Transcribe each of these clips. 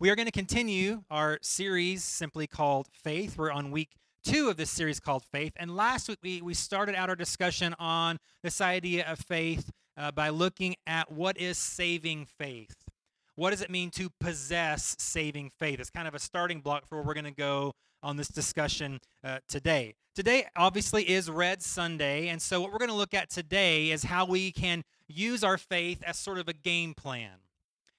We are going to continue our series simply called Faith. We're on week two of this series called Faith. And last week we, we started out our discussion on this idea of faith uh, by looking at what is saving faith. What does it mean to possess saving faith? It's kind of a starting block for where we're going to go on this discussion uh, today. Today, obviously, is Red Sunday. And so, what we're going to look at today is how we can use our faith as sort of a game plan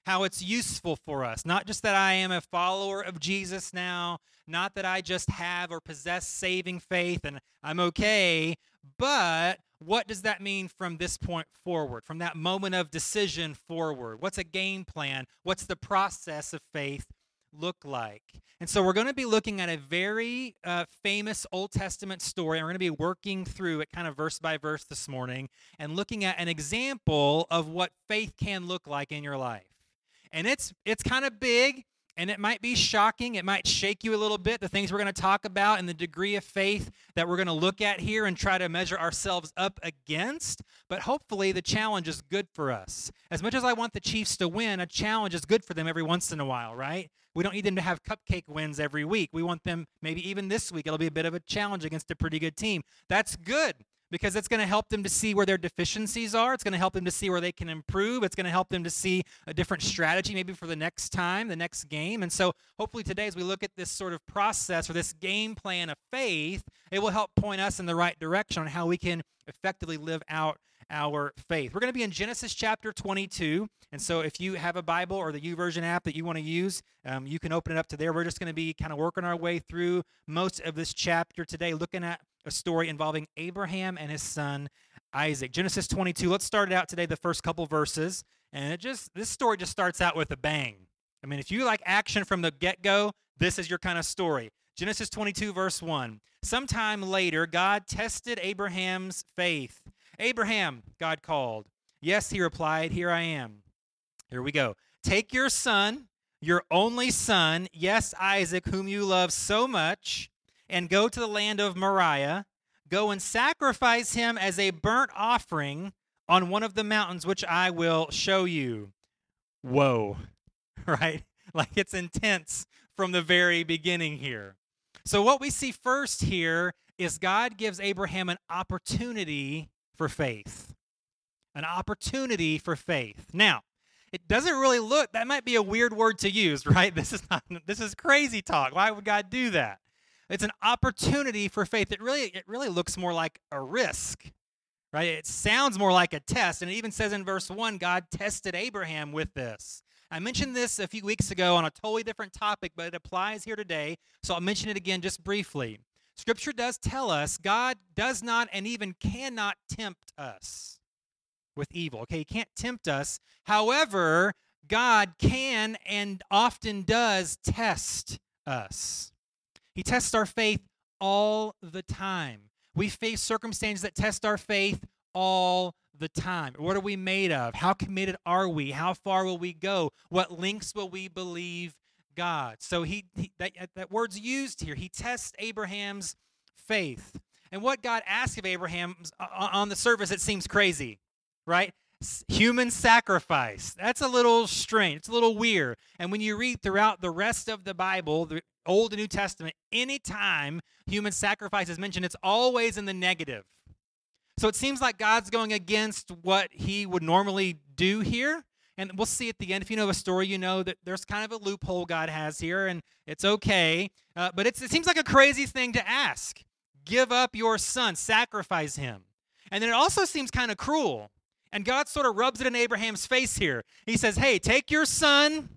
how it's useful for us. Not just that I am a follower of Jesus now, not that I just have or possess saving faith and I'm okay, but what does that mean from this point forward, from that moment of decision forward? What's a game plan? What's the process of faith look like? And so we're going to be looking at a very uh, famous Old Testament story. And we're going to be working through it kind of verse by verse this morning and looking at an example of what faith can look like in your life and it's it's kind of big and it might be shocking it might shake you a little bit the things we're going to talk about and the degree of faith that we're going to look at here and try to measure ourselves up against but hopefully the challenge is good for us. As much as i want the chiefs to win a challenge is good for them every once in a while right? We don't need them to have cupcake wins every week. We want them maybe even this week it'll be a bit of a challenge against a pretty good team. That's good because it's going to help them to see where their deficiencies are. It's going to help them to see where they can improve. It's going to help them to see a different strategy maybe for the next time, the next game. And so hopefully today, as we look at this sort of process or this game plan of faith, it will help point us in the right direction on how we can effectively live out our faith. We're going to be in Genesis chapter 22. And so if you have a Bible or the YouVersion app that you want to use, um, you can open it up to there. We're just going to be kind of working our way through most of this chapter today, looking at a story involving Abraham and his son Isaac. Genesis 22. Let's start it out today, the first couple verses. And it just this story just starts out with a bang. I mean, if you like action from the get-go, this is your kind of story. Genesis 22, verse 1. Sometime later, God tested Abraham's faith. Abraham, God called. Yes, he replied, Here I am. Here we go. Take your son, your only son, yes, Isaac, whom you love so much, and go to the land of Moriah. Go and sacrifice him as a burnt offering on one of the mountains which I will show you. Whoa, right? Like it's intense from the very beginning here. So, what we see first here is God gives Abraham an opportunity for faith. An opportunity for faith. Now, it doesn't really look that might be a weird word to use, right? This is not this is crazy talk. Why would God do that? It's an opportunity for faith. It really, it really looks more like a risk, right? It sounds more like a test. And it even says in verse 1 God tested Abraham with this. I mentioned this a few weeks ago on a totally different topic, but it applies here today. So I'll mention it again just briefly. Scripture does tell us God does not and even cannot tempt us with evil. Okay, He can't tempt us. However, God can and often does test us. He tests our faith all the time. We face circumstances that test our faith all the time. What are we made of? How committed are we? How far will we go? What links will we believe God? So he, he that, that word's used here. He tests Abraham's faith. And what God asks of Abraham uh, uh, on the surface, it seems crazy, right? Human sacrifice. That's a little strange. It's a little weird. And when you read throughout the rest of the Bible, the Old and New Testament, anytime human sacrifice is mentioned, it's always in the negative. So it seems like God's going against what he would normally do here. And we'll see at the end. If you know a story, you know that there's kind of a loophole God has here, and it's okay. Uh, but it seems like a crazy thing to ask. Give up your son, sacrifice him. And then it also seems kind of cruel. And God sort of rubs it in Abraham's face here. He says, Hey, take your son,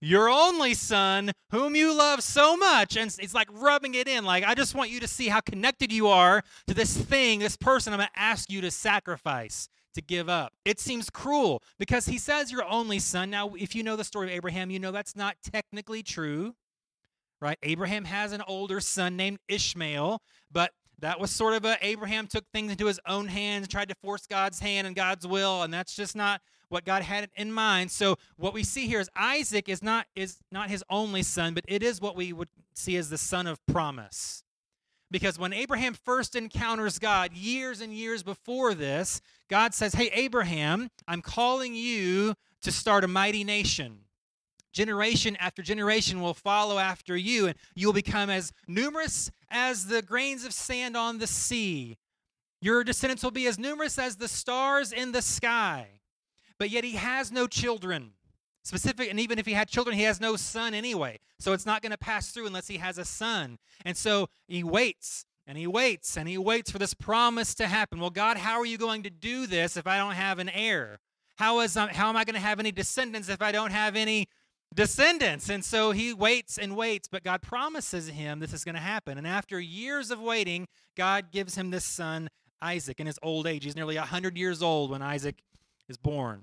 your only son, whom you love so much. And it's like rubbing it in. Like, I just want you to see how connected you are to this thing, this person I'm going to ask you to sacrifice, to give up. It seems cruel because he says your only son. Now, if you know the story of Abraham, you know that's not technically true, right? Abraham has an older son named Ishmael, but that was sort of a Abraham took things into his own hands and tried to force God's hand and God's will, and that's just not what God had in mind. So what we see here is Isaac is not is not his only son, but it is what we would see as the son of promise. Because when Abraham first encounters God years and years before this, God says, "Hey Abraham, I'm calling you to start a mighty nation." generation after generation will follow after you, and you'll become as numerous as the grains of sand on the sea. Your descendants will be as numerous as the stars in the sky. But yet he has no children. Specific, and even if he had children, he has no son anyway. So it's not going to pass through unless he has a son. And so he waits and he waits and he waits for this promise to happen. Well, God, how are you going to do this if I don't have an heir? How, is, um, how am I going to have any descendants if I don't have any descendants? And so he waits and waits, but God promises him this is going to happen. And after years of waiting, God gives him this son, Isaac, in his old age. He's nearly 100 years old when Isaac is born.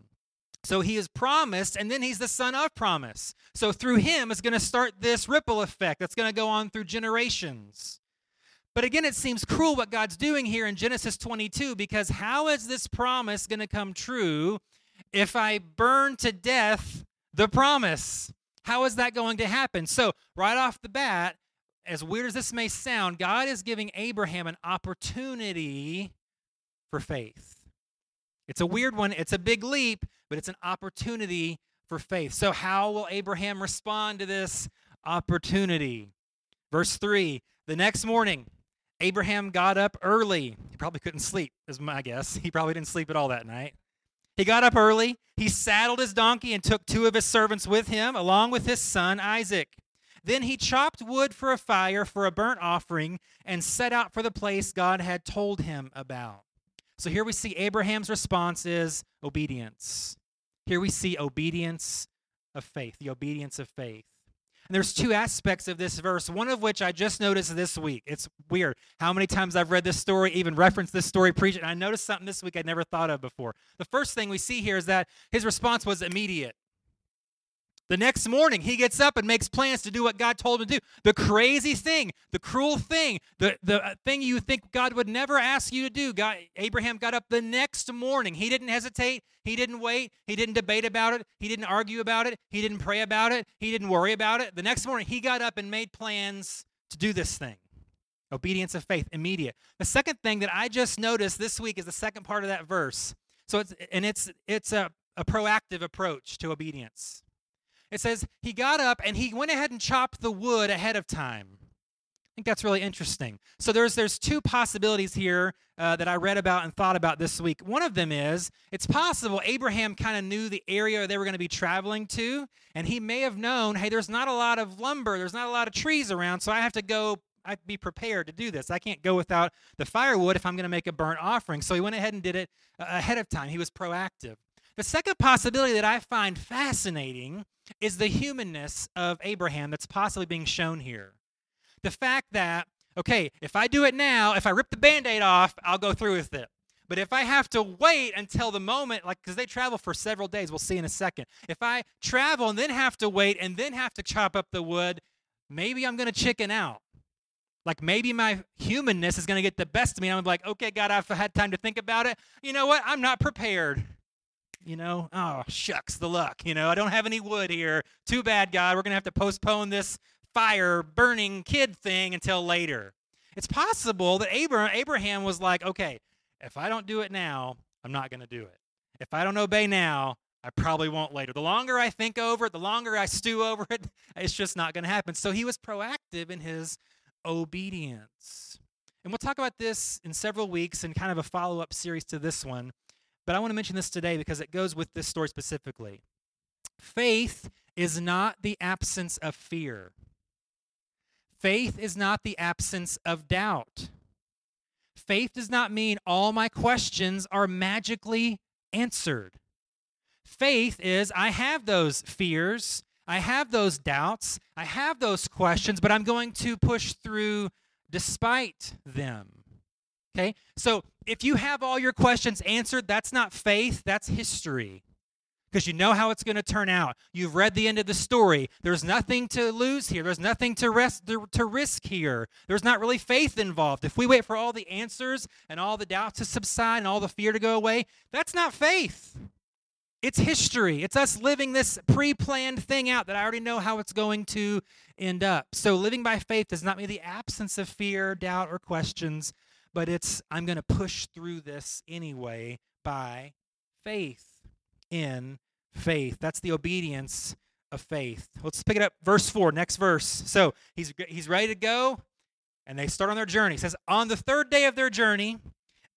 So he is promised, and then he's the son of promise. So through him is going to start this ripple effect that's going to go on through generations. But again, it seems cruel what God's doing here in Genesis 22 because how is this promise going to come true if I burn to death the promise? How is that going to happen? So, right off the bat, as weird as this may sound, God is giving Abraham an opportunity for faith. It's a weird one, it's a big leap, but it's an opportunity for faith. So, how will Abraham respond to this opportunity? Verse 3 The next morning, Abraham got up early. He probably couldn't sleep, is my guess. He probably didn't sleep at all that night. He got up early. He saddled his donkey and took two of his servants with him, along with his son Isaac. Then he chopped wood for a fire for a burnt offering and set out for the place God had told him about. So here we see Abraham's response is obedience. Here we see obedience of faith, the obedience of faith. And there's two aspects of this verse, one of which I just noticed this week. It's weird how many times I've read this story, even referenced this story, preached and I noticed something this week I'd never thought of before. The first thing we see here is that his response was immediate. The next morning, he gets up and makes plans to do what God told him to do. The crazy thing, the cruel thing, the, the uh, thing you think God would never ask you to do. God, Abraham got up the next morning. He didn't hesitate. He didn't wait. He didn't debate about it. He didn't argue about it. He didn't pray about it. He didn't worry about it. The next morning, he got up and made plans to do this thing. Obedience of faith, immediate. The second thing that I just noticed this week is the second part of that verse. So it's and it's it's a, a proactive approach to obedience. It says, He got up and he went ahead and chopped the wood ahead of time. I think that's really interesting. So there's there's two possibilities here uh, that I read about and thought about this week. One of them is it's possible Abraham kind of knew the area they were going to be traveling to, and he may have known, hey, there's not a lot of lumber, there's not a lot of trees around, so I have to go. I be prepared to do this. I can't go without the firewood if I'm going to make a burnt offering. So he went ahead and did it uh, ahead of time. He was proactive. The second possibility that I find fascinating is the humanness of Abraham that's possibly being shown here. The fact that, okay, if I do it now, if I rip the band aid off, I'll go through with it. But if I have to wait until the moment, like, because they travel for several days, we'll see in a second. If I travel and then have to wait and then have to chop up the wood, maybe I'm going to chicken out. Like maybe my humanness is going to get the best of me. I'm like, okay, God, I've had time to think about it. You know what? I'm not prepared you know, oh, shucks, the luck. You know, I don't have any wood here. Too bad, God. We're going to have to postpone this fire burning kid thing until later. It's possible that Abraham was like, okay, if I don't do it now, I'm not going to do it. If I don't obey now, I probably won't later. The longer I think over it, the longer I stew over it, it's just not going to happen. So he was proactive in his obedience. And we'll talk about this in several weeks in kind of a follow up series to this one. But I want to mention this today because it goes with this story specifically. Faith is not the absence of fear. Faith is not the absence of doubt. Faith does not mean all my questions are magically answered. Faith is I have those fears, I have those doubts, I have those questions, but I'm going to push through despite them. Okay? So if you have all your questions answered, that's not faith, that's history. Because you know how it's going to turn out. You've read the end of the story. There's nothing to lose here. There's nothing to, rest, to risk here. There's not really faith involved. If we wait for all the answers and all the doubts to subside and all the fear to go away, that's not faith. It's history. It's us living this pre planned thing out that I already know how it's going to end up. So, living by faith does not mean the absence of fear, doubt, or questions, but it's I'm going to push through this anyway by faith in faith. That's the obedience of faith. Let's pick it up, verse 4, next verse. So he's, he's ready to go, and they start on their journey. It says, On the third day of their journey,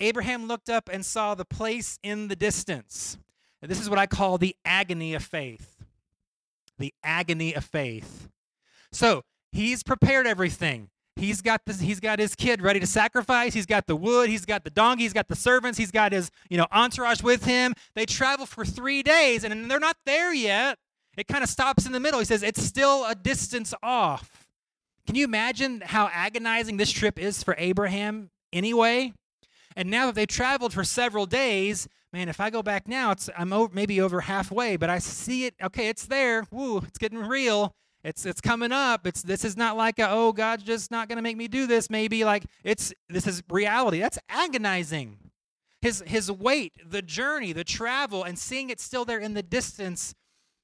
Abraham looked up and saw the place in the distance. And this is what I call the agony of faith. The agony of faith. So he's prepared everything. He's got this, he's got his kid ready to sacrifice. He's got the wood. He's got the donkey. He's got the servants. He's got his you know entourage with him. They travel for three days, and they're not there yet. It kind of stops in the middle. He says it's still a distance off. Can you imagine how agonizing this trip is for Abraham anyway? And now that they've traveled for several days, man, if I go back now, it's I'm over, maybe over halfway, but I see it. Okay, it's there. Woo, it's getting real. It's it's coming up. It's this is not like a, oh God's just not going to make me do this. Maybe like it's this is reality. That's agonizing. His his wait, the journey, the travel, and seeing it still there in the distance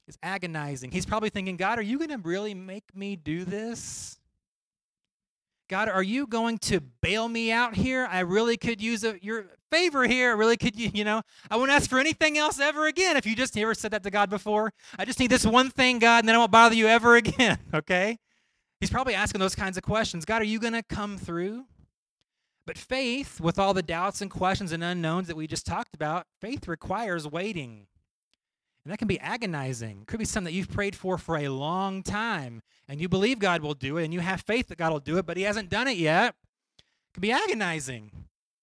is agonizing. He's probably thinking, God, are you going to really make me do this? God, are you going to bail me out here? I really could use a, your favor here. Really could, you, you know, I won't ask for anything else ever again. If you just ever said that to God before, I just need this one thing, God, and then I won't bother you ever again, okay? He's probably asking those kinds of questions. God, are you going to come through? But faith, with all the doubts and questions and unknowns that we just talked about, faith requires waiting. And that can be agonizing. It could be something that you've prayed for for a long time, and you believe God will do it, and you have faith that God will do it, but He hasn't done it yet. It can be agonizing.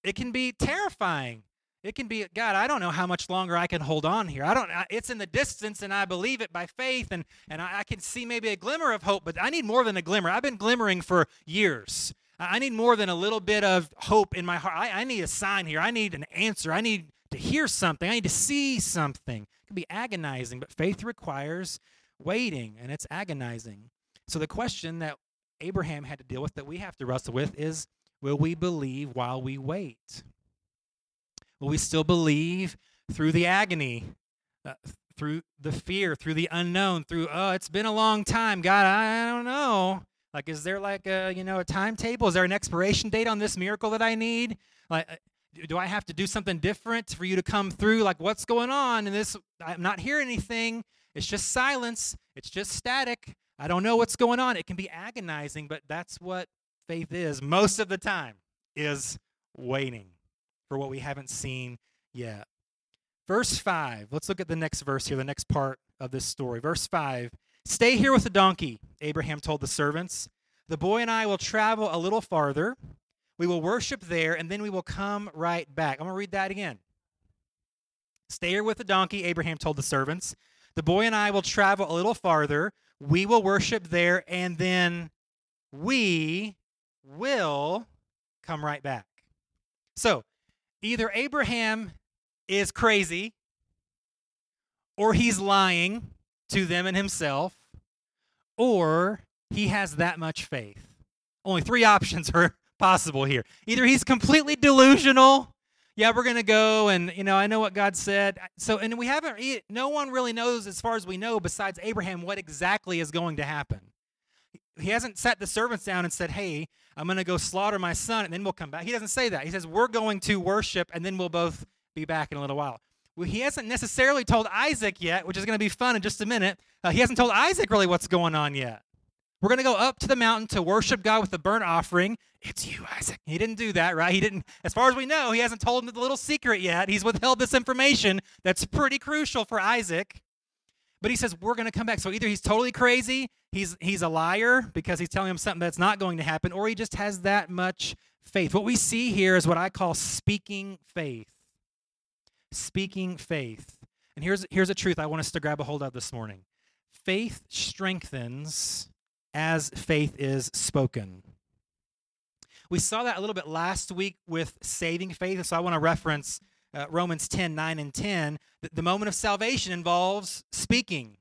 It can be terrifying. It can be, God, I don't know how much longer I can hold on here. I don't. It's in the distance, and I believe it by faith, and and I, I can see maybe a glimmer of hope, but I need more than a glimmer. I've been glimmering for years. I need more than a little bit of hope in my heart. I, I need a sign here. I need an answer. I need to hear something. I need to see something It can be agonizing, but faith requires waiting, and it's agonizing. So the question that Abraham had to deal with, that we have to wrestle with, is will we believe while we wait? Will we still believe through the agony, uh, through the fear, through the unknown, through, oh, it's been a long time, God, I, don't know. Like, is there like a, you know, a timetable? Is there an expiration date on this miracle that I need? Like, do I have to do something different for you to come through? Like, what's going on? And this, I'm not hearing anything. It's just silence. It's just static. I don't know what's going on. It can be agonizing, but that's what faith is most of the time, is waiting for what we haven't seen yet. Verse 5, let's look at the next verse here, the next part of this story. Verse 5 Stay here with the donkey, Abraham told the servants. The boy and I will travel a little farther. We will worship there, and then we will come right back. I'm going to read that again. Stay here with the donkey, Abraham told the servants. The boy and I will travel a little farther. We will worship there, and then we will come right back. So, either Abraham is crazy, or he's lying to them and himself, or he has that much faith. Only three options are possible here. Either he's completely delusional. Yeah, we're going to go and, you know, I know what God said. So, and we haven't, no one really knows, as far as we know, besides Abraham, what exactly is going to happen. He hasn't sat the servants down and said, hey, I'm going to go slaughter my son and then we'll come back. He doesn't say that. He says, we're going to worship and then we'll both be back in a little while. Well, he hasn't necessarily told Isaac yet, which is going to be fun in just a minute. Uh, he hasn't told Isaac really what's going on yet. We're going to go up to the mountain to worship God with the burnt offering. It's you, Isaac. He didn't do that, right? He didn't, as far as we know, he hasn't told him the little secret yet. He's withheld this information that's pretty crucial for Isaac. But he says, We're going to come back. So either he's totally crazy, he's, he's a liar because he's telling him something that's not going to happen, or he just has that much faith. What we see here is what I call speaking faith. Speaking faith. And here's, here's a truth I want us to grab a hold of this morning faith strengthens as faith is spoken. We saw that a little bit last week with saving faith, so I want to reference uh, Romans 10 9 and 10. The, the moment of salvation involves speaking.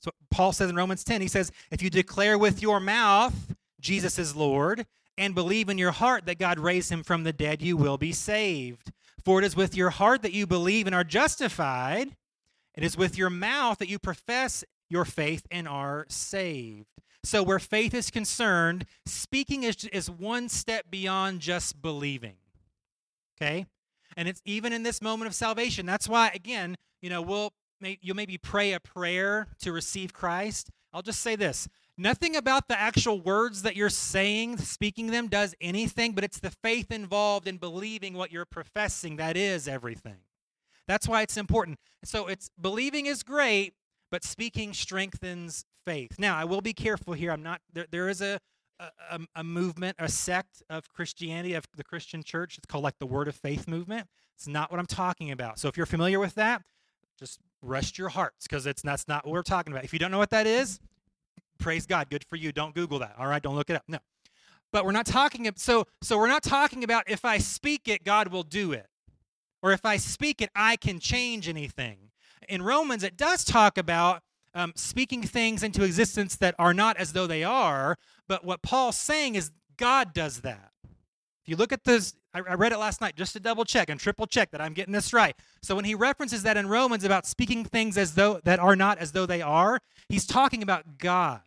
So Paul says in Romans 10, he says, If you declare with your mouth Jesus is Lord and believe in your heart that God raised him from the dead, you will be saved. For it is with your heart that you believe and are justified. It is with your mouth that you profess your faith and are saved. So, where faith is concerned, speaking is, is one step beyond just believing. Okay? And it's even in this moment of salvation. That's why, again, you know, we'll you'll maybe pray a prayer to receive Christ. I'll just say this nothing about the actual words that you're saying, speaking them, does anything, but it's the faith involved in believing what you're professing that is everything. That's why it's important. So it's believing is great, but speaking strengthens faith. Now, I will be careful here. I'm not there there is a a, a, movement, a sect of Christianity, of the Christian church. It's called like the Word of Faith movement. It's not what I'm talking about. So if you're familiar with that, just rest your hearts because it's that's not what we're talking about. If you don't know what that is, praise God. Good for you. Don't Google that. All right, don't look it up. No. But we're not talking so so we're not talking about if I speak it, God will do it. Or if I speak it, I can change anything. In Romans, it does talk about um, speaking things into existence that are not as though they are. But what Paul's saying is God does that. You look at this, I, I read it last night just to double check and triple check that I'm getting this right. So when he references that in Romans about speaking things as though that are not as though they are, he's talking about God.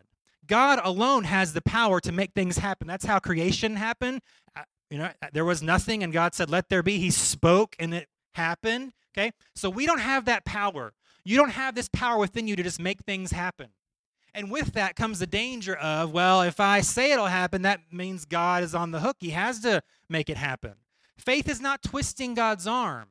God alone has the power to make things happen. That's how creation happened. Uh, you know, uh, there was nothing and God said, "Let there be." He spoke and it happened. Okay? So we don't have that power. You don't have this power within you to just make things happen. And with that comes the danger of, well, if I say it'll happen, that means God is on the hook. He has to make it happen. Faith is not twisting God's arm.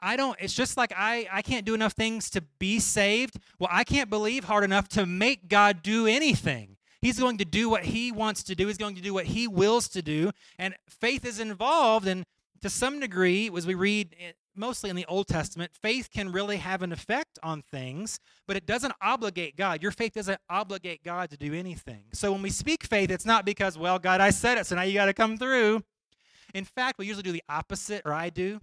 I don't, it's just like I, I can't do enough things to be saved. Well, I can't believe hard enough to make God do anything. He's going to do what he wants to do. He's going to do what he wills to do. And faith is involved. And to some degree, as we read mostly in the Old Testament, faith can really have an effect on things, but it doesn't obligate God. Your faith doesn't obligate God to do anything. So when we speak faith, it's not because, well, God, I said it, so now you got to come through. In fact, we usually do the opposite, or I do.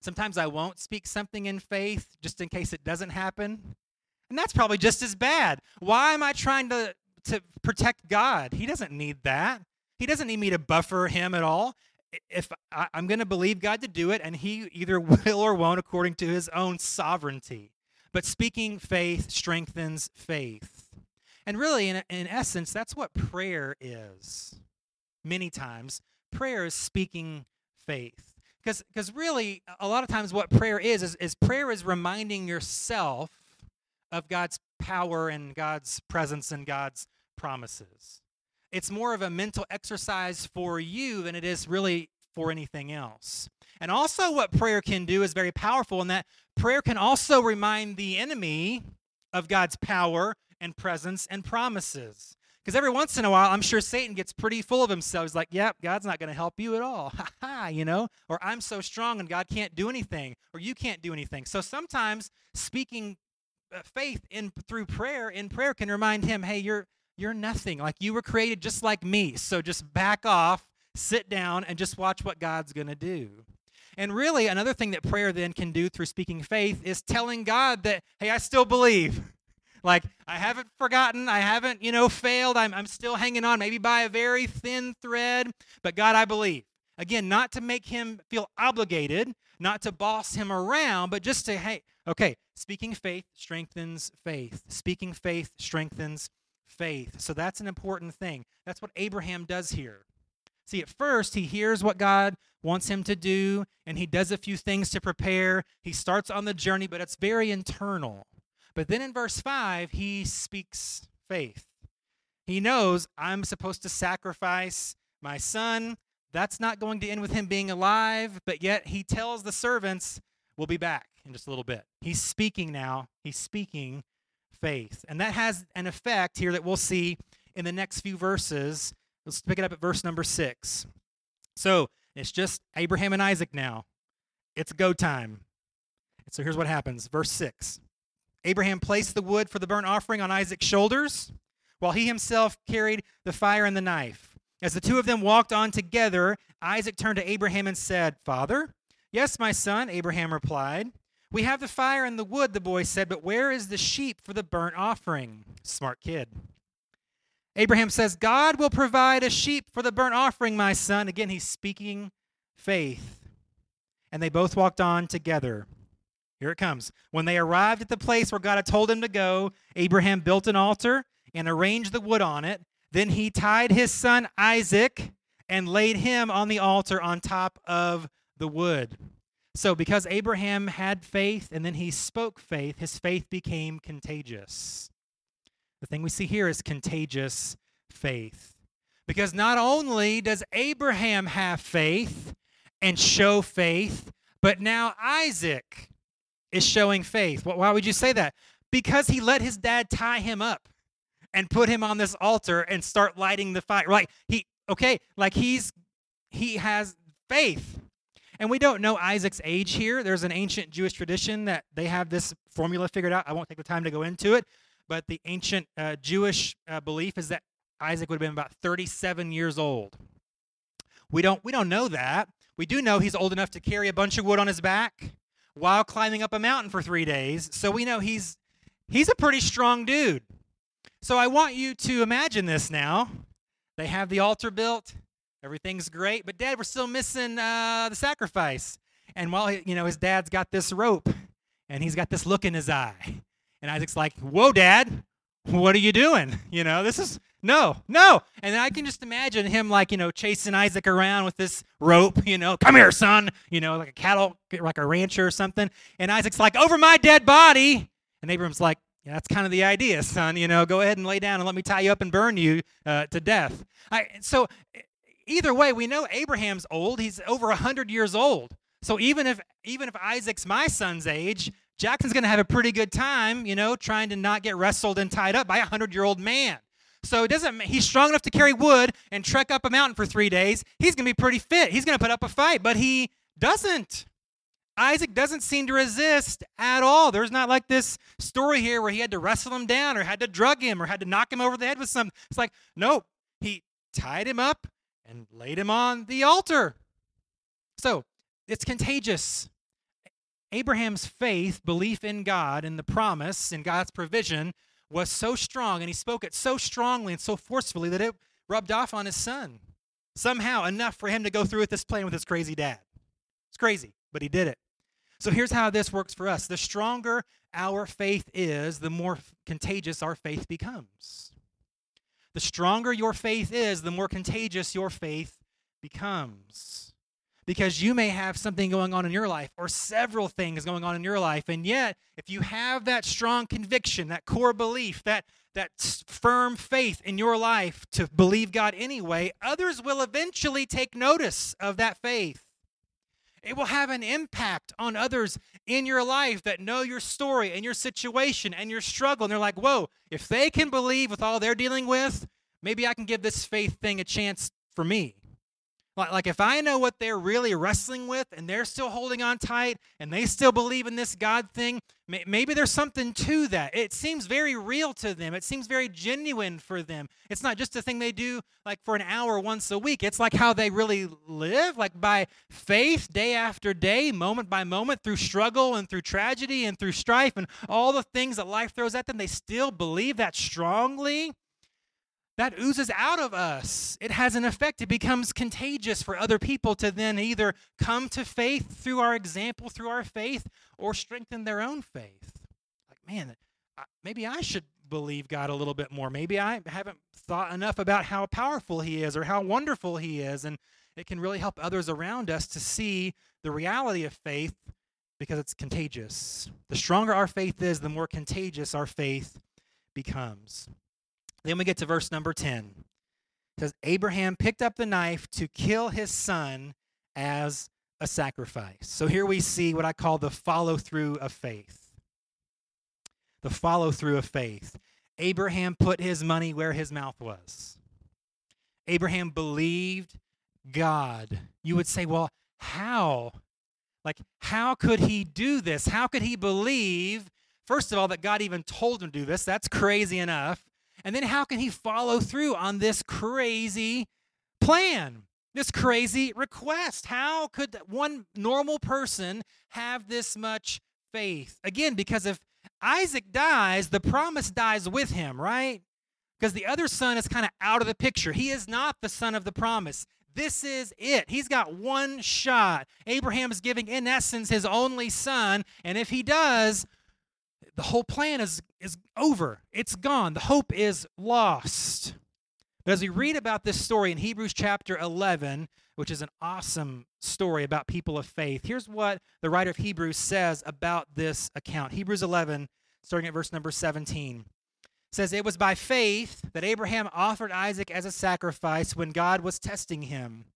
Sometimes I won't speak something in faith just in case it doesn't happen. And that's probably just as bad. Why am I trying to, to protect God? He doesn't need that. He doesn't need me to buffer him at all if I, am going to believe God to do it, and He either will or won't according to His own sovereignty. But speaking faith strengthens faith. And really, in, in essence, that's what prayer is. Many times, prayer is speaking faith. Because really, a lot of times, what prayer is, is, is prayer is reminding yourself of God's power and God's presence and God's promises it's more of a mental exercise for you than it is really for anything else. And also, what prayer can do is very powerful in that prayer can also remind the enemy of God's power and presence and promises. Because every once in a while, I'm sure Satan gets pretty full of himself. He's like, yep, God's not going to help you at all. Ha ha, you know? Or I'm so strong and God can't do anything. Or you can't do anything. So sometimes speaking uh, faith in through prayer in prayer can remind him, hey, you're you're nothing. Like you were created just like me. So just back off, sit down, and just watch what God's going to do. And really, another thing that prayer then can do through speaking faith is telling God that, hey, I still believe. Like, I haven't forgotten. I haven't, you know, failed. I'm, I'm still hanging on, maybe by a very thin thread. But God, I believe. Again, not to make him feel obligated, not to boss him around, but just to, hey, okay, speaking faith strengthens faith. Speaking faith strengthens faith. So that's an important thing. That's what Abraham does here. See, at first, he hears what God wants him to do, and he does a few things to prepare. He starts on the journey, but it's very internal. But then in verse 5, he speaks faith. He knows I'm supposed to sacrifice my son. That's not going to end with him being alive, but yet he tells the servants, We'll be back in just a little bit. He's speaking now. He's speaking faith. And that has an effect here that we'll see in the next few verses. Let's pick it up at verse number six. So it's just Abraham and Isaac now. It's go time. So here's what happens. Verse 6 Abraham placed the wood for the burnt offering on Isaac's shoulders, while he himself carried the fire and the knife. As the two of them walked on together, Isaac turned to Abraham and said, Father? Yes, my son, Abraham replied. We have the fire and the wood, the boy said, but where is the sheep for the burnt offering? Smart kid. Abraham says, God will provide a sheep for the burnt offering, my son. Again, he's speaking faith. And they both walked on together. Here it comes. When they arrived at the place where God had told him to go, Abraham built an altar and arranged the wood on it. Then he tied his son Isaac and laid him on the altar on top of the wood. So, because Abraham had faith and then he spoke faith, his faith became contagious. The thing we see here is contagious faith. Because not only does Abraham have faith and show faith, but now Isaac is showing faith. Why would you say that? Because he let his dad tie him up and put him on this altar and start lighting the fire. Like he okay, like he's he has faith. And we don't know Isaac's age here. There's an ancient Jewish tradition that they have this formula figured out. I won't take the time to go into it, but the ancient uh, Jewish uh, belief is that Isaac would have been about 37 years old. We don't we don't know that. We do know he's old enough to carry a bunch of wood on his back while climbing up a mountain for 3 days. So we know he's he's a pretty strong dude. So I want you to imagine this now. They have the altar built. Everything's great, but Dad, we're still missing uh, the sacrifice. And while you know his dad's got this rope, and he's got this look in his eye, and Isaac's like, "Whoa, Dad, what are you doing? You know, this is no, no." And I can just imagine him like you know chasing Isaac around with this rope. You know, come here, son. You know, like a cattle, like a rancher or something. And Isaac's like, "Over my dead body." And Abram's like, yeah, that's kind of the idea, son. You know, go ahead and lay down and let me tie you up and burn you uh, to death. I, so either way, we know Abraham's old. He's over 100 years old. So even if even if Isaac's my son's age, Jackson's going to have a pretty good time, you know, trying to not get wrestled and tied up by a 100-year-old man. So it doesn't he's strong enough to carry wood and trek up a mountain for 3 days. He's going to be pretty fit. He's going to put up a fight, but he doesn't. Isaac doesn't seem to resist at all. There's not like this story here where he had to wrestle him down or had to drug him or had to knock him over the head with something. It's like, nope. He tied him up and laid him on the altar. So it's contagious. Abraham's faith, belief in God and the promise and God's provision was so strong, and he spoke it so strongly and so forcefully that it rubbed off on his son. Somehow, enough for him to go through with this plan with his crazy dad. It's crazy, but he did it. So here's how this works for us the stronger our faith is, the more contagious our faith becomes. The stronger your faith is, the more contagious your faith becomes. Because you may have something going on in your life or several things going on in your life. And yet, if you have that strong conviction, that core belief, that, that firm faith in your life to believe God anyway, others will eventually take notice of that faith. It will have an impact on others in your life that know your story and your situation and your struggle. And they're like, whoa, if they can believe with all they're dealing with, maybe I can give this faith thing a chance for me. Like, if I know what they're really wrestling with and they're still holding on tight and they still believe in this God thing, maybe there's something to that. It seems very real to them. It seems very genuine for them. It's not just a thing they do like for an hour once a week. It's like how they really live, like by faith, day after day, moment by moment, through struggle and through tragedy and through strife and all the things that life throws at them. They still believe that strongly that oozes out of us. It has an effect. It becomes contagious for other people to then either come to faith through our example, through our faith, or strengthen their own faith. Like, man, maybe I should believe God a little bit more. Maybe I haven't thought enough about how powerful He is or how wonderful He is. And it can really help others around us to see the reality of faith because it's contagious. The stronger our faith is, the more contagious our faith becomes. Then we get to verse number 10. It says, Abraham picked up the knife to kill his son as a sacrifice. So here we see what I call the follow through of faith. The follow through of faith. Abraham put his money where his mouth was. Abraham believed God. You would say, well, how? Like, how could he do this? How could he believe, first of all, that God even told him to do this? That's crazy enough. And then how can he follow through on this crazy plan? This crazy request. How could one normal person have this much faith? Again, because if Isaac dies, the promise dies with him, right? Because the other son is kind of out of the picture. He is not the son of the promise. This is it. He's got one shot. Abraham is giving, in essence, his only son. And if he does, the whole plan is, is over. It's gone. The hope is lost. But as we read about this story in Hebrews chapter 11, which is an awesome story about people of faith, here's what the writer of Hebrews says about this account. Hebrews 11, starting at verse number 17 says it was by faith that Abraham offered Isaac as a sacrifice when God was testing him.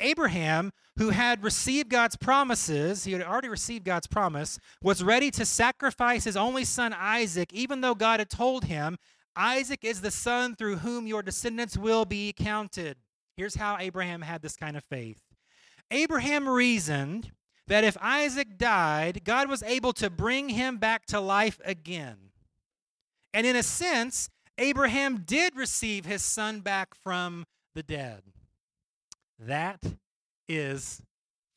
Abraham, who had received God's promises, he had already received God's promise, was ready to sacrifice his only son Isaac, even though God had told him, Isaac is the son through whom your descendants will be counted. Here's how Abraham had this kind of faith Abraham reasoned that if Isaac died, God was able to bring him back to life again. And in a sense, Abraham did receive his son back from the dead. That is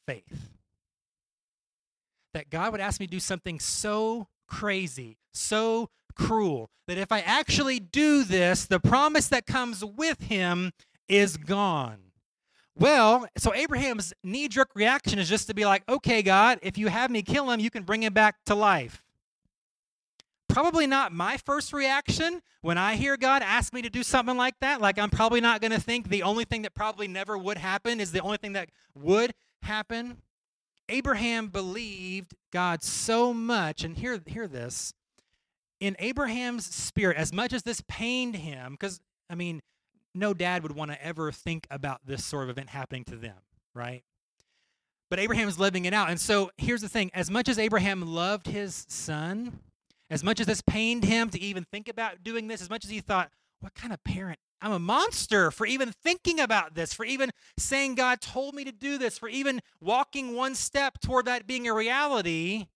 faith. That God would ask me to do something so crazy, so cruel, that if I actually do this, the promise that comes with him is gone. Well, so Abraham's knee jerk reaction is just to be like, okay, God, if you have me kill him, you can bring him back to life probably not my first reaction when I hear God ask me to do something like that. Like, I'm probably not going to think the only thing that probably never would happen is the only thing that would happen. Abraham believed God so much, and hear, hear this. In Abraham's spirit, as much as this pained him, because, I mean, no dad would want to ever think about this sort of event happening to them, right? But Abraham's living it out. And so here's the thing as much as Abraham loved his son, as much as this pained him to even think about doing this, as much as he thought, what kind of parent? I'm a monster for even thinking about this, for even saying God told me to do this, for even walking one step toward that being a reality.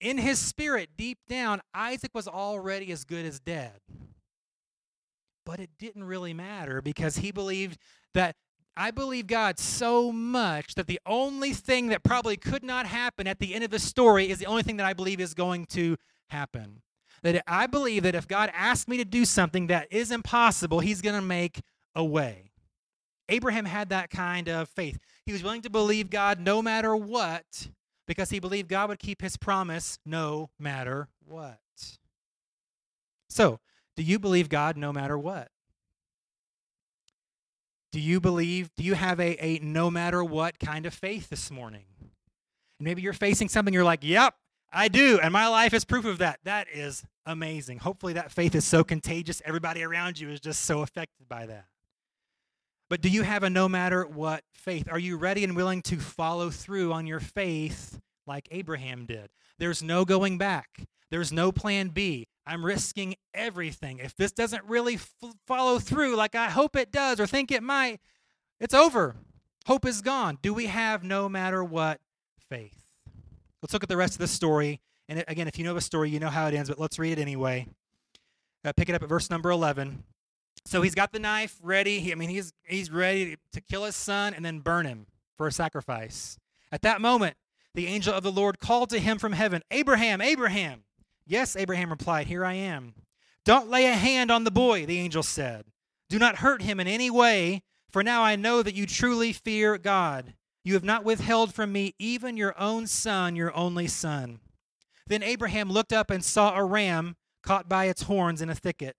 In his spirit, deep down, Isaac was already as good as dead. But it didn't really matter because he believed that I believe God so much that the only thing that probably could not happen at the end of the story is the only thing that I believe is going to happen. That I believe that if God asks me to do something that is impossible, He's going to make a way. Abraham had that kind of faith. He was willing to believe God no matter what because he believed God would keep his promise no matter what. So, do you believe God no matter what? Do you believe, do you have a, a no matter what kind of faith this morning? And maybe you're facing something, you're like, yep, I do, and my life is proof of that. That is amazing. Hopefully, that faith is so contagious, everybody around you is just so affected by that. But do you have a no matter what faith? Are you ready and willing to follow through on your faith like Abraham did? There's no going back, there's no plan B. I'm risking everything. If this doesn't really f- follow through like I hope it does or think it might, it's over. Hope is gone. Do we have no matter what faith? Let's look at the rest of the story. And again, if you know the story, you know how it ends, but let's read it anyway. Uh, pick it up at verse number 11. So he's got the knife ready. He, I mean, he's, he's ready to kill his son and then burn him for a sacrifice. At that moment, the angel of the Lord called to him from heaven, Abraham, Abraham. Yes, Abraham replied, Here I am. Don't lay a hand on the boy, the angel said. Do not hurt him in any way, for now I know that you truly fear God you have not withheld from me even your own son, your only son. Then Abraham looked up and saw a ram caught by its horns in a thicket.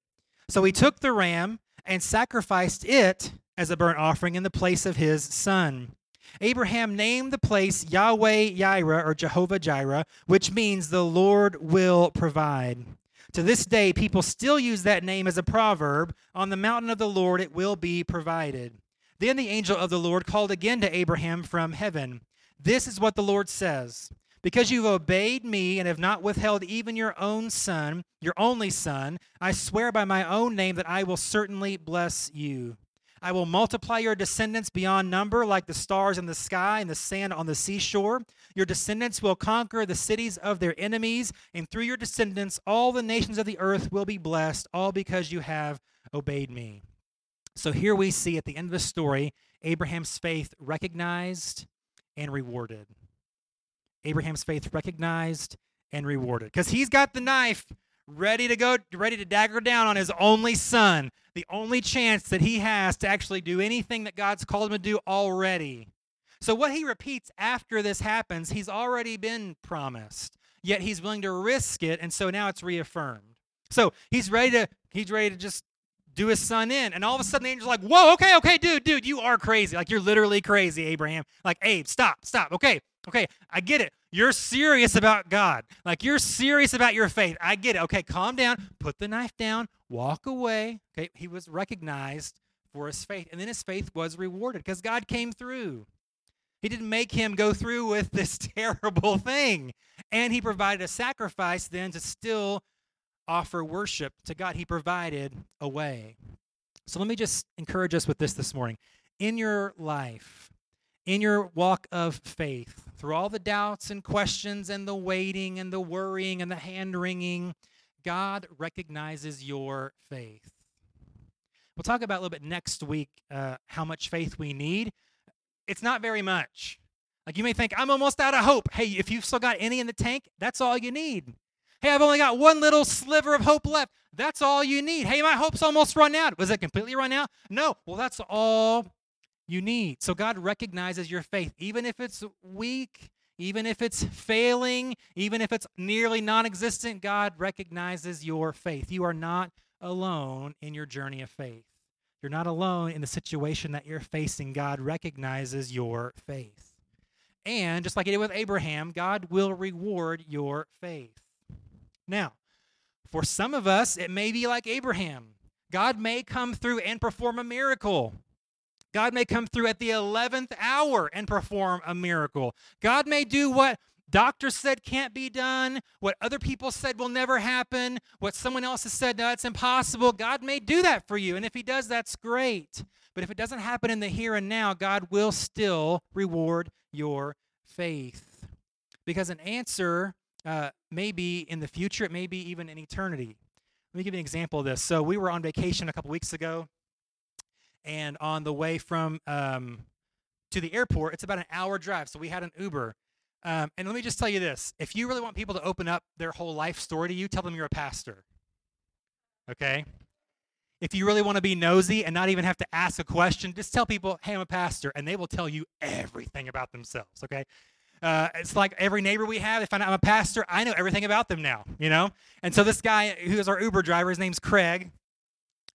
So he took the ram and sacrificed it as a burnt offering in the place of his son. Abraham named the place Yahweh Yireh or Jehovah Jireh, which means the Lord will provide. To this day, people still use that name as a proverb on the mountain of the Lord, it will be provided. Then the angel of the Lord called again to Abraham from heaven. This is what the Lord says Because you've obeyed me and have not withheld even your own son, your only son, I swear by my own name that I will certainly bless you. I will multiply your descendants beyond number, like the stars in the sky and the sand on the seashore. Your descendants will conquer the cities of their enemies, and through your descendants, all the nations of the earth will be blessed, all because you have obeyed me. So here we see at the end of the story Abraham's faith recognized and rewarded. Abraham's faith recognized and rewarded because he's got the knife ready to go, ready to dagger down on his only son, the only chance that he has to actually do anything that God's called him to do already. So, what he repeats after this happens, he's already been promised, yet he's willing to risk it, and so now it's reaffirmed. So, he's ready to he's ready to just do his son in. And all of a sudden the angel's like, whoa, okay, okay, dude, dude, you are crazy. Like you're literally crazy, Abraham. Like, Abe, stop, stop. Okay, okay, I get it. You're serious about God. Like you're serious about your faith. I get it. Okay, calm down. Put the knife down. Walk away. Okay, he was recognized for his faith. And then his faith was rewarded because God came through. He didn't make him go through with this terrible thing. And he provided a sacrifice then to still offer worship to God. He provided a way. So let me just encourage us with this this morning. In your life, in your walk of faith, through all the doubts and questions and the waiting and the worrying and the hand wringing, God recognizes your faith. We'll talk about a little bit next week uh, how much faith we need. It's not very much. Like you may think, I'm almost out of hope. Hey, if you've still got any in the tank, that's all you need. Hey, I've only got one little sliver of hope left. That's all you need. Hey, my hope's almost run out. Was it completely run out? No. Well, that's all you need. So God recognizes your faith, even if it's weak, even if it's failing, even if it's nearly non existent, God recognizes your faith. You are not alone in your journey of faith. You're not alone in the situation that you're facing. God recognizes your faith. And just like he did with Abraham, God will reward your faith. Now, for some of us, it may be like Abraham. God may come through and perform a miracle. God may come through at the 11th hour and perform a miracle. God may do what doctors said can't be done, what other people said will never happen, what someone else has said, no, it's impossible. God may do that for you. And if He does, that's great. But if it doesn't happen in the here and now, God will still reward your faith. Because an answer uh, maybe in the future, it may be even in eternity. Let me give you an example of this. So we were on vacation a couple weeks ago, and on the way from um, to the airport, it's about an hour drive. So we had an Uber. Um, and let me just tell you this: if you really want people to open up their whole life story to you, tell them you're a pastor. Okay. If you really want to be nosy and not even have to ask a question, just tell people, "Hey, I'm a pastor," and they will tell you everything about themselves. Okay. Uh, it's like every neighbor we have, they find out I'm a pastor, I know everything about them now, you know? And so this guy who is our Uber driver, his name's Craig.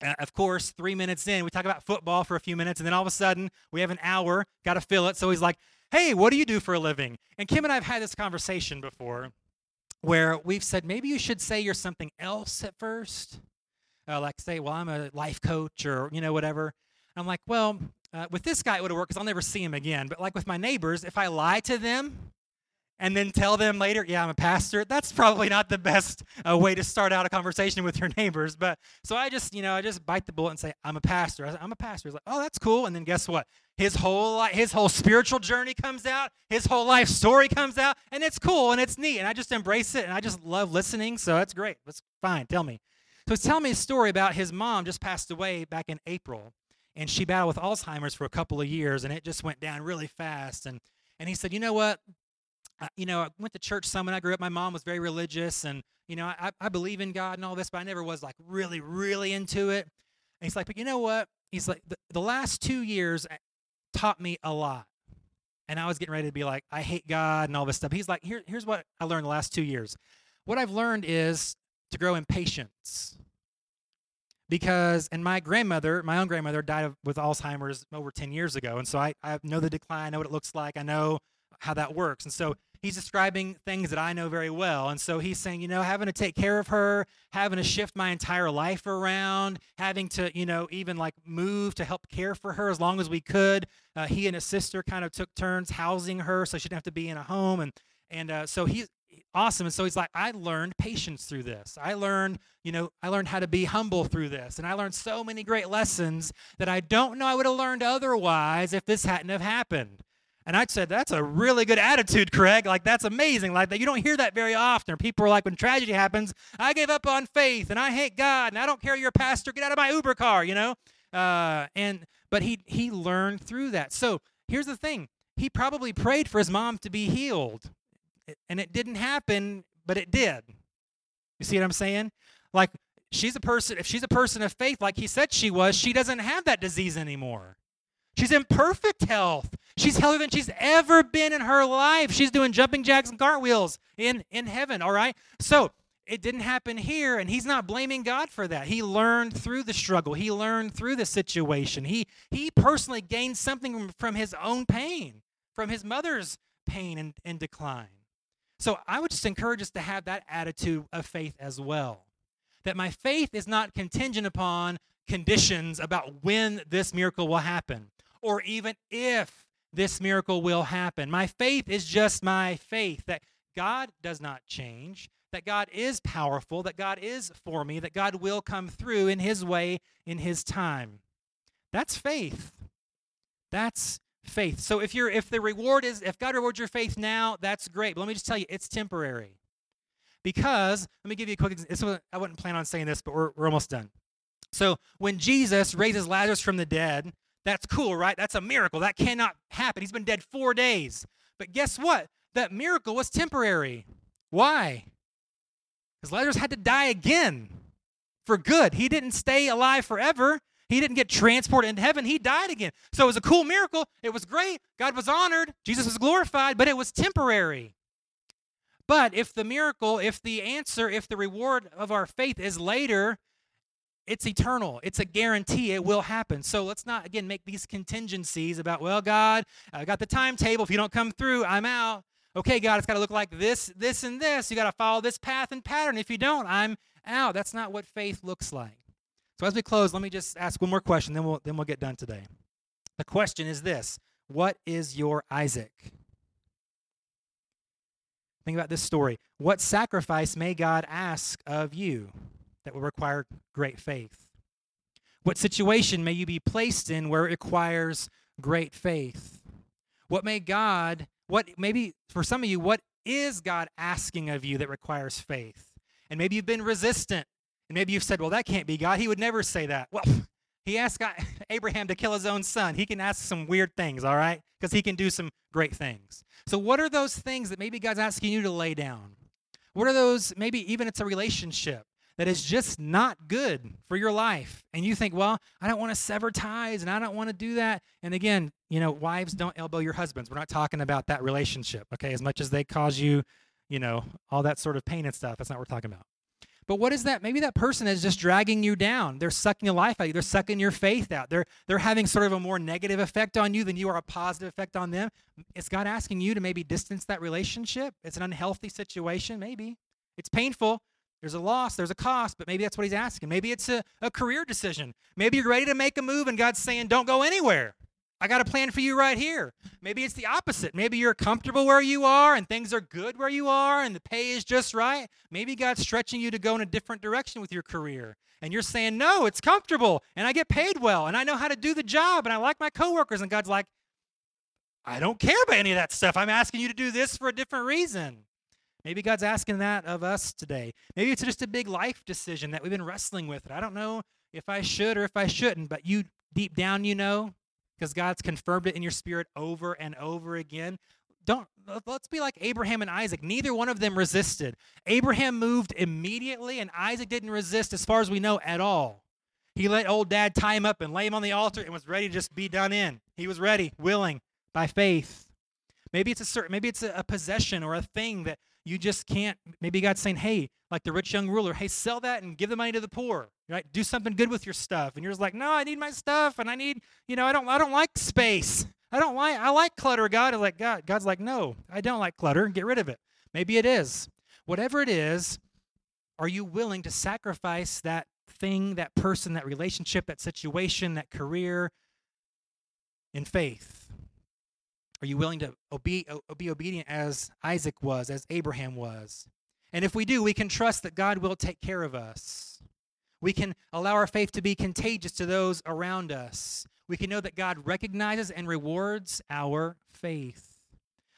Uh, of course, three minutes in, we talk about football for a few minutes, and then all of a sudden, we have an hour, got to fill it. So he's like, hey, what do you do for a living? And Kim and I have had this conversation before where we've said maybe you should say you're something else at first. Uh, like say, well, I'm a life coach or, you know, whatever. I'm like, well, uh, with this guy, it would have worked because I'll never see him again. But like with my neighbors, if I lie to them and then tell them later, yeah, I'm a pastor, that's probably not the best uh, way to start out a conversation with your neighbors. But so I just, you know, I just bite the bullet and say, I'm a pastor. I am a pastor. He's like, oh, that's cool. And then guess what? His whole life, his whole spiritual journey comes out. His whole life story comes out, and it's cool and it's neat. And I just embrace it, and I just love listening. So that's great. That's fine. Tell me. So he's telling me a story about his mom just passed away back in April and she battled with Alzheimer's for a couple of years, and it just went down really fast. And and he said, you know what? I, you know, I went to church some when I grew up. My mom was very religious, and you know, I, I believe in God and all this, but I never was like really, really into it. And he's like, but you know what? He's like, the, the last two years uh, taught me a lot. And I was getting ready to be like, I hate God and all this stuff. He's like, Here, here's what I learned the last two years. What I've learned is to grow in patience because and my grandmother my own grandmother died with alzheimer's over 10 years ago and so I, I know the decline i know what it looks like i know how that works and so he's describing things that i know very well and so he's saying you know having to take care of her having to shift my entire life around having to you know even like move to help care for her as long as we could. Uh, he and his sister kind of took turns housing her so she didn't have to be in a home and and uh, so he's awesome. And so he's like, I learned patience through this. I learned, you know, I learned how to be humble through this. And I learned so many great lessons that I don't know I would have learned otherwise if this hadn't have happened. And I said, that's a really good attitude, Craig. Like, that's amazing. Like, that you don't hear that very often. People are like, when tragedy happens, I gave up on faith and I hate God and I don't care you're a pastor. Get out of my Uber car, you know? Uh, and, but he, he learned through that. So here's the thing. He probably prayed for his mom to be healed and it didn't happen, but it did. You see what I'm saying? Like she's a person, if she's a person of faith, like he said she was, she doesn't have that disease anymore. She's in perfect health. She's healthier than she's ever been in her life. She's doing jumping jacks and cartwheels in, in heaven, all right? So it didn't happen here and he's not blaming god for that he learned through the struggle he learned through the situation he he personally gained something from his own pain from his mother's pain and, and decline so i would just encourage us to have that attitude of faith as well that my faith is not contingent upon conditions about when this miracle will happen or even if this miracle will happen my faith is just my faith that god does not change that God is powerful, that God is for me, that God will come through in His way, in His time. That's faith. That's faith. So if you're if the reward is if God rewards your faith now, that's great. But let me just tell you, it's temporary. Because let me give you a quick. example. I wouldn't plan on saying this, but we're, we're almost done. So when Jesus raises Lazarus from the dead, that's cool, right? That's a miracle. That cannot happen. He's been dead four days. But guess what? That miracle was temporary. Why? Because Lazarus had to die again for good. He didn't stay alive forever. He didn't get transported into heaven. He died again. So it was a cool miracle. It was great. God was honored. Jesus was glorified, but it was temporary. But if the miracle, if the answer, if the reward of our faith is later, it's eternal. It's a guarantee it will happen. So let's not, again, make these contingencies about, well, God, I got the timetable. If you don't come through, I'm out okay, God, it's got to look like this, this, and this. You got to follow this path and pattern. If you don't, I'm out. That's not what faith looks like. So as we close, let me just ask one more question, then we'll then we'll get done today. The question is this: What is your Isaac? Think about this story. What sacrifice may God ask of you that will require great faith? What situation may you be placed in where it requires great faith? What may God what maybe for some of you, what is God asking of you that requires faith? And maybe you've been resistant. And maybe you've said, well, that can't be God. He would never say that. Well, he asked God, Abraham to kill his own son. He can ask some weird things, all right? Because he can do some great things. So, what are those things that maybe God's asking you to lay down? What are those, maybe even it's a relationship that is just not good for your life. And you think, well, I don't want to sever ties and I don't want to do that. And again, you know, wives don't elbow your husbands. We're not talking about that relationship, okay? As much as they cause you, you know, all that sort of pain and stuff, that's not what we're talking about. But what is that? Maybe that person is just dragging you down. They're sucking your life out of you. They're sucking your faith out. They're they're having sort of a more negative effect on you than you are a positive effect on them. Is God asking you to maybe distance that relationship? It's an unhealthy situation, maybe. It's painful, there's a loss, there's a cost, but maybe that's what he's asking. Maybe it's a, a career decision. Maybe you're ready to make a move and God's saying, don't go anywhere. I got a plan for you right here. Maybe it's the opposite. Maybe you're comfortable where you are and things are good where you are and the pay is just right. Maybe God's stretching you to go in a different direction with your career. And you're saying, no, it's comfortable and I get paid well and I know how to do the job and I like my coworkers. And God's like, I don't care about any of that stuff. I'm asking you to do this for a different reason. Maybe God's asking that of us today. Maybe it's just a big life decision that we've been wrestling with. I don't know if I should or if I shouldn't, but you deep down you know because God's confirmed it in your spirit over and over again. Don't let's be like Abraham and Isaac. Neither one of them resisted. Abraham moved immediately and Isaac didn't resist as far as we know at all. He let old dad tie him up and lay him on the altar and was ready to just be done in. He was ready, willing by faith. Maybe it's a certain maybe it's a, a possession or a thing that you just can't. Maybe God's saying, hey, like the rich young ruler, hey, sell that and give the money to the poor. Right? Do something good with your stuff. And you're just like, no, I need my stuff, and I need, you know, I don't, I don't like space. I don't like, I like clutter. God is like, God. God's like, no, I don't like clutter. Get rid of it. Maybe it is. Whatever it is, are you willing to sacrifice that thing, that person, that relationship, that situation, that career in faith? Are you willing to be, be obedient as Isaac was, as Abraham was? And if we do, we can trust that God will take care of us. We can allow our faith to be contagious to those around us. We can know that God recognizes and rewards our faith.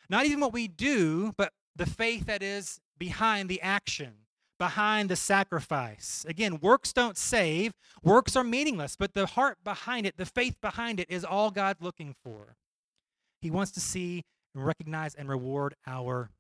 Not even what we do, but the faith that is behind the action, behind the sacrifice. Again, works don't save, works are meaningless, but the heart behind it, the faith behind it, is all God's looking for. He wants to see, and recognize, and reward our.